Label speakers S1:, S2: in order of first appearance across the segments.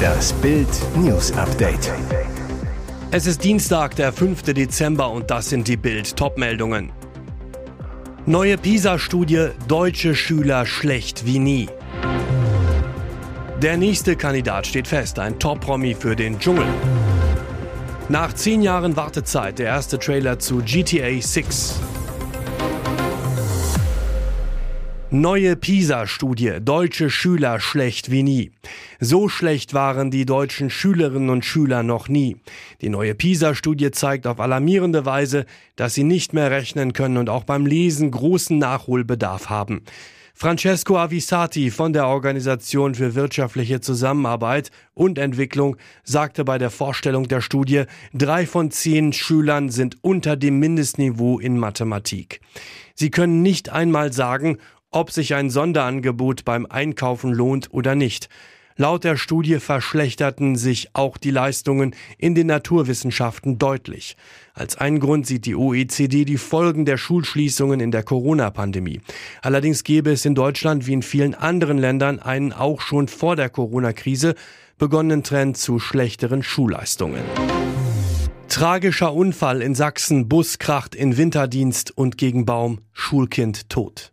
S1: Das Bild News Update.
S2: Es ist Dienstag, der 5. Dezember und das sind die Bild Topmeldungen. Neue PISA-Studie: Deutsche Schüler schlecht wie nie. Der nächste Kandidat steht fest, ein Top-Promi für den Dschungel. Nach zehn Jahren Wartezeit der erste Trailer zu GTA 6. Neue PISA-Studie. Deutsche Schüler schlecht wie nie. So schlecht waren die deutschen Schülerinnen und Schüler noch nie. Die neue PISA-Studie zeigt auf alarmierende Weise, dass sie nicht mehr rechnen können und auch beim Lesen großen Nachholbedarf haben. Francesco Avisati von der Organisation für wirtschaftliche Zusammenarbeit und Entwicklung sagte bei der Vorstellung der Studie, drei von zehn Schülern sind unter dem Mindestniveau in Mathematik. Sie können nicht einmal sagen, ob sich ein Sonderangebot beim Einkaufen lohnt oder nicht. Laut der Studie verschlechterten sich auch die Leistungen in den Naturwissenschaften deutlich. Als einen Grund sieht die OECD die Folgen der Schulschließungen in der Corona-Pandemie. Allerdings gäbe es in Deutschland wie in vielen anderen Ländern einen auch schon vor der Corona-Krise begonnenen Trend zu schlechteren Schulleistungen. Tragischer Unfall in Sachsen, Bus kracht in Winterdienst und gegen Baum, Schulkind tot.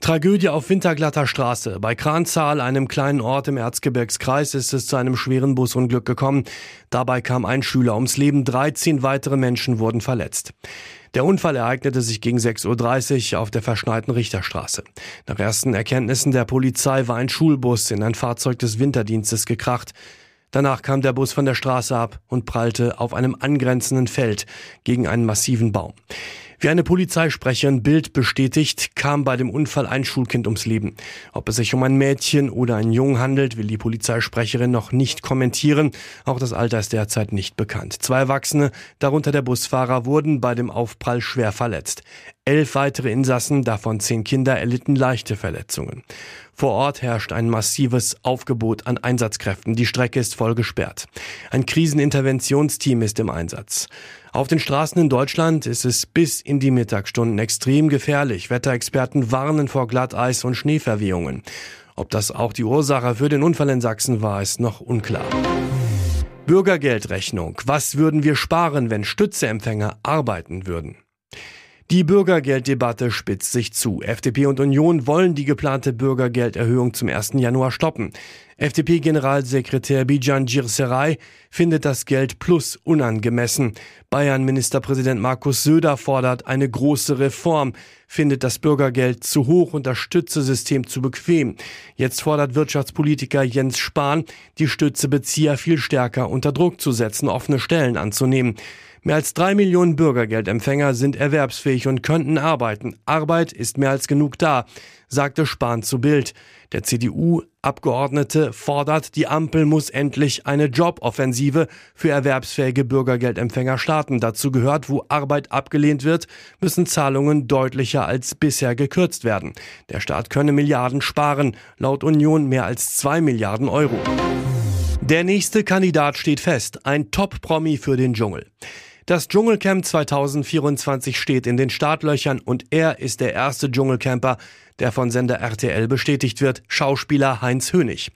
S2: Tragödie auf Winterglatter Straße. Bei Kranzahl, einem kleinen Ort im Erzgebirgskreis, ist es zu einem schweren Busunglück gekommen. Dabei kam ein Schüler ums Leben, 13 weitere Menschen wurden verletzt. Der Unfall ereignete sich gegen 6.30 Uhr auf der verschneiten Richterstraße. Nach ersten Erkenntnissen der Polizei war ein Schulbus in ein Fahrzeug des Winterdienstes gekracht. Danach kam der Bus von der Straße ab und prallte auf einem angrenzenden Feld gegen einen massiven Baum. Wie eine Polizeisprecherin Bild bestätigt, kam bei dem Unfall ein Schulkind ums Leben. Ob es sich um ein Mädchen oder einen Jungen handelt, will die Polizeisprecherin noch nicht kommentieren. Auch das Alter ist derzeit nicht bekannt. Zwei Erwachsene, darunter der Busfahrer, wurden bei dem Aufprall schwer verletzt. Elf weitere Insassen, davon zehn Kinder, erlitten leichte Verletzungen. Vor Ort herrscht ein massives Aufgebot an Einsatzkräften. Die Strecke ist voll gesperrt. Ein Kriseninterventionsteam ist im Einsatz. Auf den Straßen in Deutschland ist es bis in die Mittagsstunden extrem gefährlich. Wetterexperten warnen vor Glatteis und Schneeverwehungen. Ob das auch die Ursache für den Unfall in Sachsen war, ist noch unklar. Bürgergeldrechnung. Was würden wir sparen, wenn Stützeempfänger arbeiten würden? Die Bürgergelddebatte spitzt sich zu. FDP und Union wollen die geplante Bürgergelderhöhung zum 1. Januar stoppen. FDP-Generalsekretär Bijan Girseray findet das Geld plus unangemessen. Bayern-Ministerpräsident Markus Söder fordert eine große Reform, findet das Bürgergeld zu hoch und das Stützesystem zu bequem. Jetzt fordert Wirtschaftspolitiker Jens Spahn, die Stützebezieher viel stärker unter Druck zu setzen, offene Stellen anzunehmen. Mehr als drei Millionen Bürgergeldempfänger sind erwerbsfähig und könnten arbeiten. Arbeit ist mehr als genug da, sagte Spahn zu Bild. Der CDU-Abgeordnete fordert, die Ampel muss endlich eine Joboffensive für erwerbsfähige Bürgergeldempfänger starten. Dazu gehört, wo Arbeit abgelehnt wird, müssen Zahlungen deutlicher als bisher gekürzt werden. Der Staat könne Milliarden sparen, laut Union mehr als zwei Milliarden Euro. Der nächste Kandidat steht fest, ein Top-Promi für den Dschungel. Das Dschungelcamp 2024 steht in den Startlöchern und er ist der erste Dschungelcamper, der von Sender RTL bestätigt wird, Schauspieler Heinz Hönig.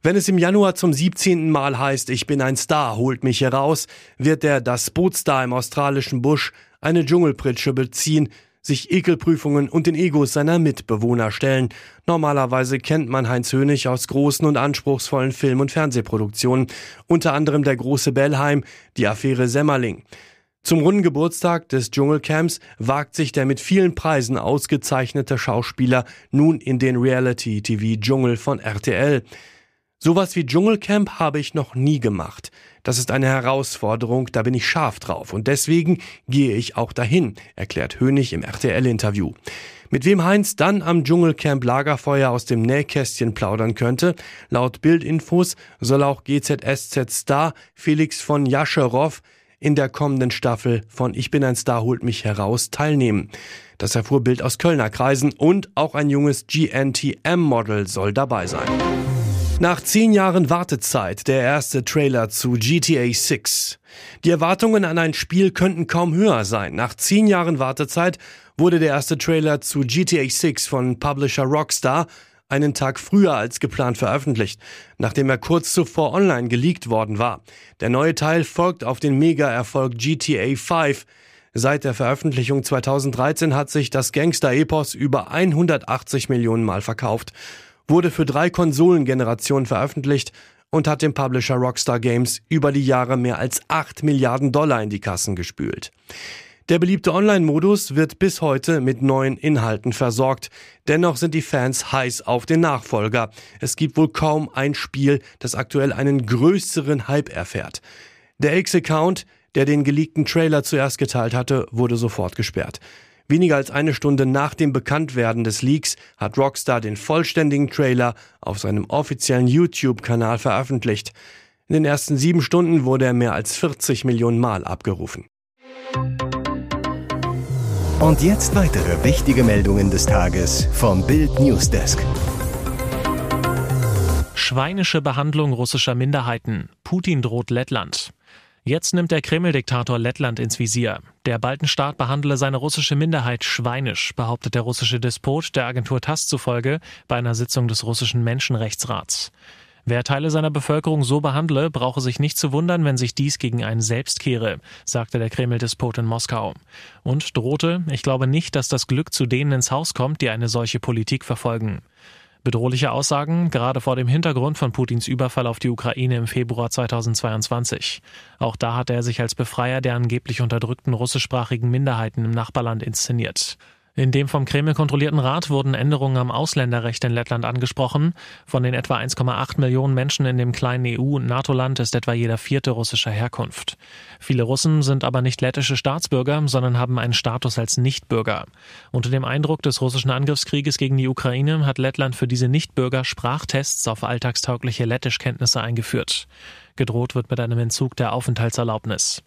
S2: Wenn es im Januar zum 17. Mal heißt, ich bin ein Star, holt mich heraus, wird der das Bootstar im australischen Busch eine Dschungelpritsche beziehen, sich Ekelprüfungen und den Egos seiner Mitbewohner stellen. Normalerweise kennt man Heinz Hönig aus großen und anspruchsvollen Film- und Fernsehproduktionen, unter anderem der große Bellheim, die Affäre Semmerling. Zum runden Geburtstag des Dschungelcamps wagt sich der mit vielen Preisen ausgezeichnete Schauspieler nun in den Reality-TV-Dschungel von RTL. Sowas wie Dschungelcamp habe ich noch nie gemacht. Das ist eine Herausforderung, da bin ich scharf drauf und deswegen gehe ich auch dahin, erklärt Hönig im RTL-Interview. Mit wem Heinz dann am Dschungelcamp Lagerfeuer aus dem Nähkästchen plaudern könnte, laut Bildinfos soll auch GZSZ-Star Felix von Jascherow in der kommenden Staffel von Ich bin ein Star holt mich heraus teilnehmen. Das erfuhr Bild aus Kölner Kreisen und auch ein junges GNTM-Model soll dabei sein. Nach zehn Jahren Wartezeit der erste Trailer zu GTA 6. Die Erwartungen an ein Spiel könnten kaum höher sein. Nach zehn Jahren Wartezeit wurde der erste Trailer zu GTA 6 von Publisher Rockstar einen Tag früher als geplant veröffentlicht, nachdem er kurz zuvor online geleakt worden war. Der neue Teil folgt auf den Mega-Erfolg GTA 5. Seit der Veröffentlichung 2013 hat sich das Gangster-Epos über 180 Millionen Mal verkauft, wurde für drei Konsolengenerationen veröffentlicht und hat dem Publisher Rockstar Games über die Jahre mehr als 8 Milliarden Dollar in die Kassen gespült. Der beliebte Online-Modus wird bis heute mit neuen Inhalten versorgt. Dennoch sind die Fans heiß auf den Nachfolger. Es gibt wohl kaum ein Spiel, das aktuell einen größeren Hype erfährt. Der X-Account, der den geleakten Trailer zuerst geteilt hatte, wurde sofort gesperrt. Weniger als eine Stunde nach dem Bekanntwerden des Leaks hat Rockstar den vollständigen Trailer auf seinem offiziellen YouTube-Kanal veröffentlicht. In den ersten sieben Stunden wurde er mehr als 40 Millionen Mal abgerufen.
S1: Und jetzt weitere wichtige Meldungen des Tages vom Bild Newsdesk.
S3: Schweinische Behandlung russischer Minderheiten. Putin droht Lettland. Jetzt nimmt der Kreml-Diktator Lettland ins Visier. Der Baltenstaat behandle seine russische Minderheit schweinisch, behauptet der russische Despot der Agentur TASS zufolge bei einer Sitzung des russischen Menschenrechtsrats. Wer Teile seiner Bevölkerung so behandle, brauche sich nicht zu wundern, wenn sich dies gegen einen selbst kehre, sagte der Kreml-Despot in Moskau. Und drohte, ich glaube nicht, dass das Glück zu denen ins Haus kommt, die eine solche Politik verfolgen. Bedrohliche Aussagen, gerade vor dem Hintergrund von Putins Überfall auf die Ukraine im Februar 2022. Auch da hat er sich als Befreier der angeblich unterdrückten russischsprachigen Minderheiten im Nachbarland inszeniert. In dem vom Kreml kontrollierten Rat wurden Änderungen am Ausländerrecht in Lettland angesprochen. Von den etwa 1,8 Millionen Menschen in dem kleinen EU- und NATO-Land ist etwa jeder vierte russischer Herkunft. Viele Russen sind aber nicht lettische Staatsbürger, sondern haben einen Status als Nichtbürger. Unter dem Eindruck des russischen Angriffskrieges gegen die Ukraine hat Lettland für diese Nichtbürger Sprachtests auf alltagstaugliche Lettischkenntnisse eingeführt. Gedroht wird mit einem Entzug der Aufenthaltserlaubnis.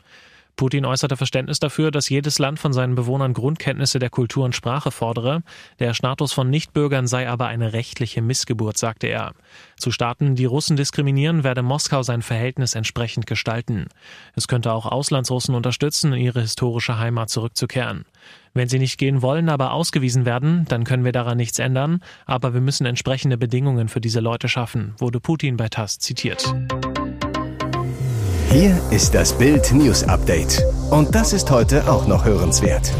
S3: Putin äußerte Verständnis dafür, dass jedes Land von seinen Bewohnern Grundkenntnisse der Kultur und Sprache fordere. Der Status von Nichtbürgern sei aber eine rechtliche Missgeburt, sagte er. Zu Staaten, die Russen diskriminieren, werde Moskau sein Verhältnis entsprechend gestalten. Es könnte auch Auslandsrussen unterstützen, in ihre historische Heimat zurückzukehren. Wenn sie nicht gehen wollen, aber ausgewiesen werden, dann können wir daran nichts ändern, aber wir müssen entsprechende Bedingungen für diese Leute schaffen, wurde Putin bei TASS zitiert.
S1: Hier ist das Bild News Update. Und das ist heute auch noch hörenswert.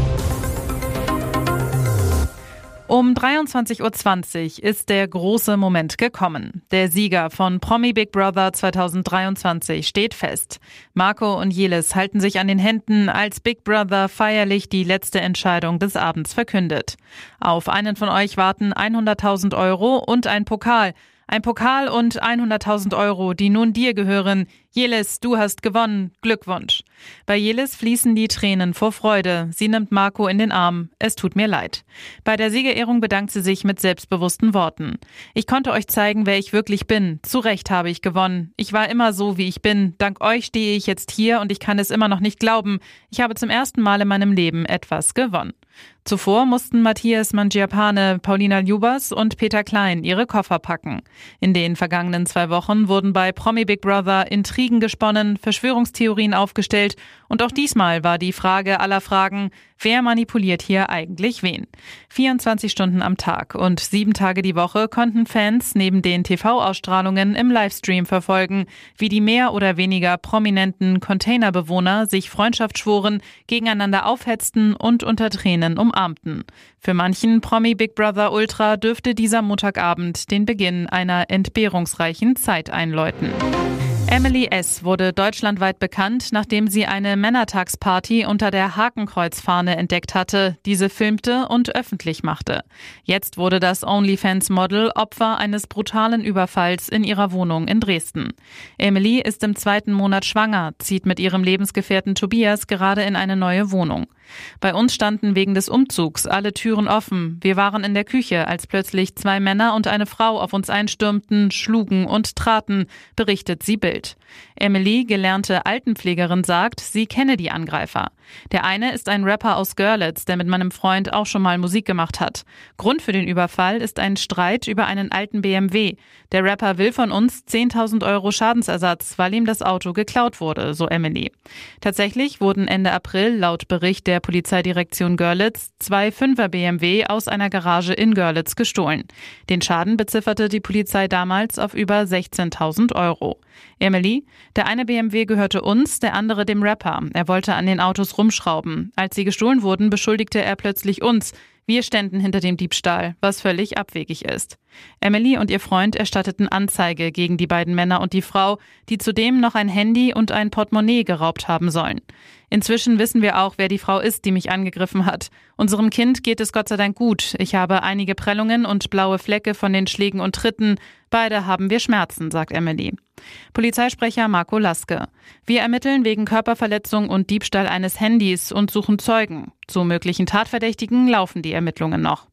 S4: Um 23.20 Uhr ist der große Moment gekommen. Der Sieger von Promi Big Brother 2023 steht fest. Marco und Jelis halten sich an den Händen, als Big Brother feierlich die letzte Entscheidung des Abends verkündet. Auf einen von euch warten 100.000 Euro und ein Pokal. Ein Pokal und 100.000 Euro, die nun dir gehören. Jelis, du hast gewonnen. Glückwunsch. Bei Jelis fließen die Tränen vor Freude. Sie nimmt Marco in den Arm. Es tut mir leid. Bei der Siegerehrung bedankt sie sich mit selbstbewussten Worten. Ich konnte euch zeigen, wer ich wirklich bin. Zu Recht habe ich gewonnen. Ich war immer so, wie ich bin. Dank euch stehe ich jetzt hier und ich kann es immer noch nicht glauben. Ich habe zum ersten Mal in meinem Leben etwas gewonnen. Zuvor mussten Matthias Mangiapane, Paulina Ljubas und Peter Klein ihre Koffer packen. In den vergangenen zwei Wochen wurden bei Promi Big Brother Intrigen gesponnen, Verschwörungstheorien aufgestellt und auch diesmal war die Frage aller Fragen, wer manipuliert hier eigentlich wen? 24 Stunden am Tag und sieben Tage die Woche konnten Fans neben den TV-Ausstrahlungen im Livestream verfolgen, wie die mehr oder weniger prominenten Containerbewohner sich Freundschaft schworen, gegeneinander aufhetzten und unter Tränen umarmten. Für manchen Promi Big Brother Ultra dürfte dieser Montagabend den Beginn einer entbehrungsreichen Zeit einläuten. Emily S. wurde deutschlandweit bekannt, nachdem sie eine Männertagsparty unter der Hakenkreuzfahne entdeckt hatte, diese filmte und öffentlich machte. Jetzt wurde das OnlyFans-Model Opfer eines brutalen Überfalls in ihrer Wohnung in Dresden. Emily ist im zweiten Monat schwanger, zieht mit ihrem Lebensgefährten Tobias gerade in eine neue Wohnung. Bei uns standen wegen des Umzugs alle Türen offen. Wir waren in der Küche, als plötzlich zwei Männer und eine Frau auf uns einstürmten, schlugen und traten, berichtet sie Bild. Emily, gelernte Altenpflegerin, sagt, sie kenne die Angreifer. Der eine ist ein Rapper aus Görlitz, der mit meinem Freund auch schon mal Musik gemacht hat. Grund für den Überfall ist ein Streit über einen alten BMW. Der Rapper will von uns 10.000 Euro Schadensersatz, weil ihm das Auto geklaut wurde, so Emily. Tatsächlich wurden Ende April laut Bericht der Polizeidirektion Görlitz zwei Fünfer BMW aus einer Garage in Görlitz gestohlen. Den Schaden bezifferte die Polizei damals auf über 16.000 Euro. Emily, der eine BMW gehörte uns, der andere dem Rapper. Er wollte an den Autos rumschrauben. Als sie gestohlen wurden, beschuldigte er plötzlich uns. Wir ständen hinter dem Diebstahl, was völlig abwegig ist. Emily und ihr Freund erstatteten Anzeige gegen die beiden Männer und die Frau, die zudem noch ein Handy und ein Portemonnaie geraubt haben sollen. Inzwischen wissen wir auch, wer die Frau ist, die mich angegriffen hat. Unserem Kind geht es Gott sei Dank gut. Ich habe einige Prellungen und blaue Flecke von den Schlägen und Tritten. Beide haben wir Schmerzen, sagt Emily. Polizeisprecher Marco Laske. Wir ermitteln wegen Körperverletzung und Diebstahl eines Handys und suchen Zeugen. Zu möglichen Tatverdächtigen laufen die Ermittlungen noch.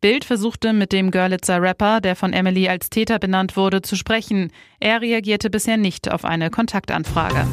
S4: Bild versuchte mit dem Görlitzer Rapper, der von Emily als Täter benannt wurde, zu sprechen. Er reagierte bisher nicht auf eine Kontaktanfrage.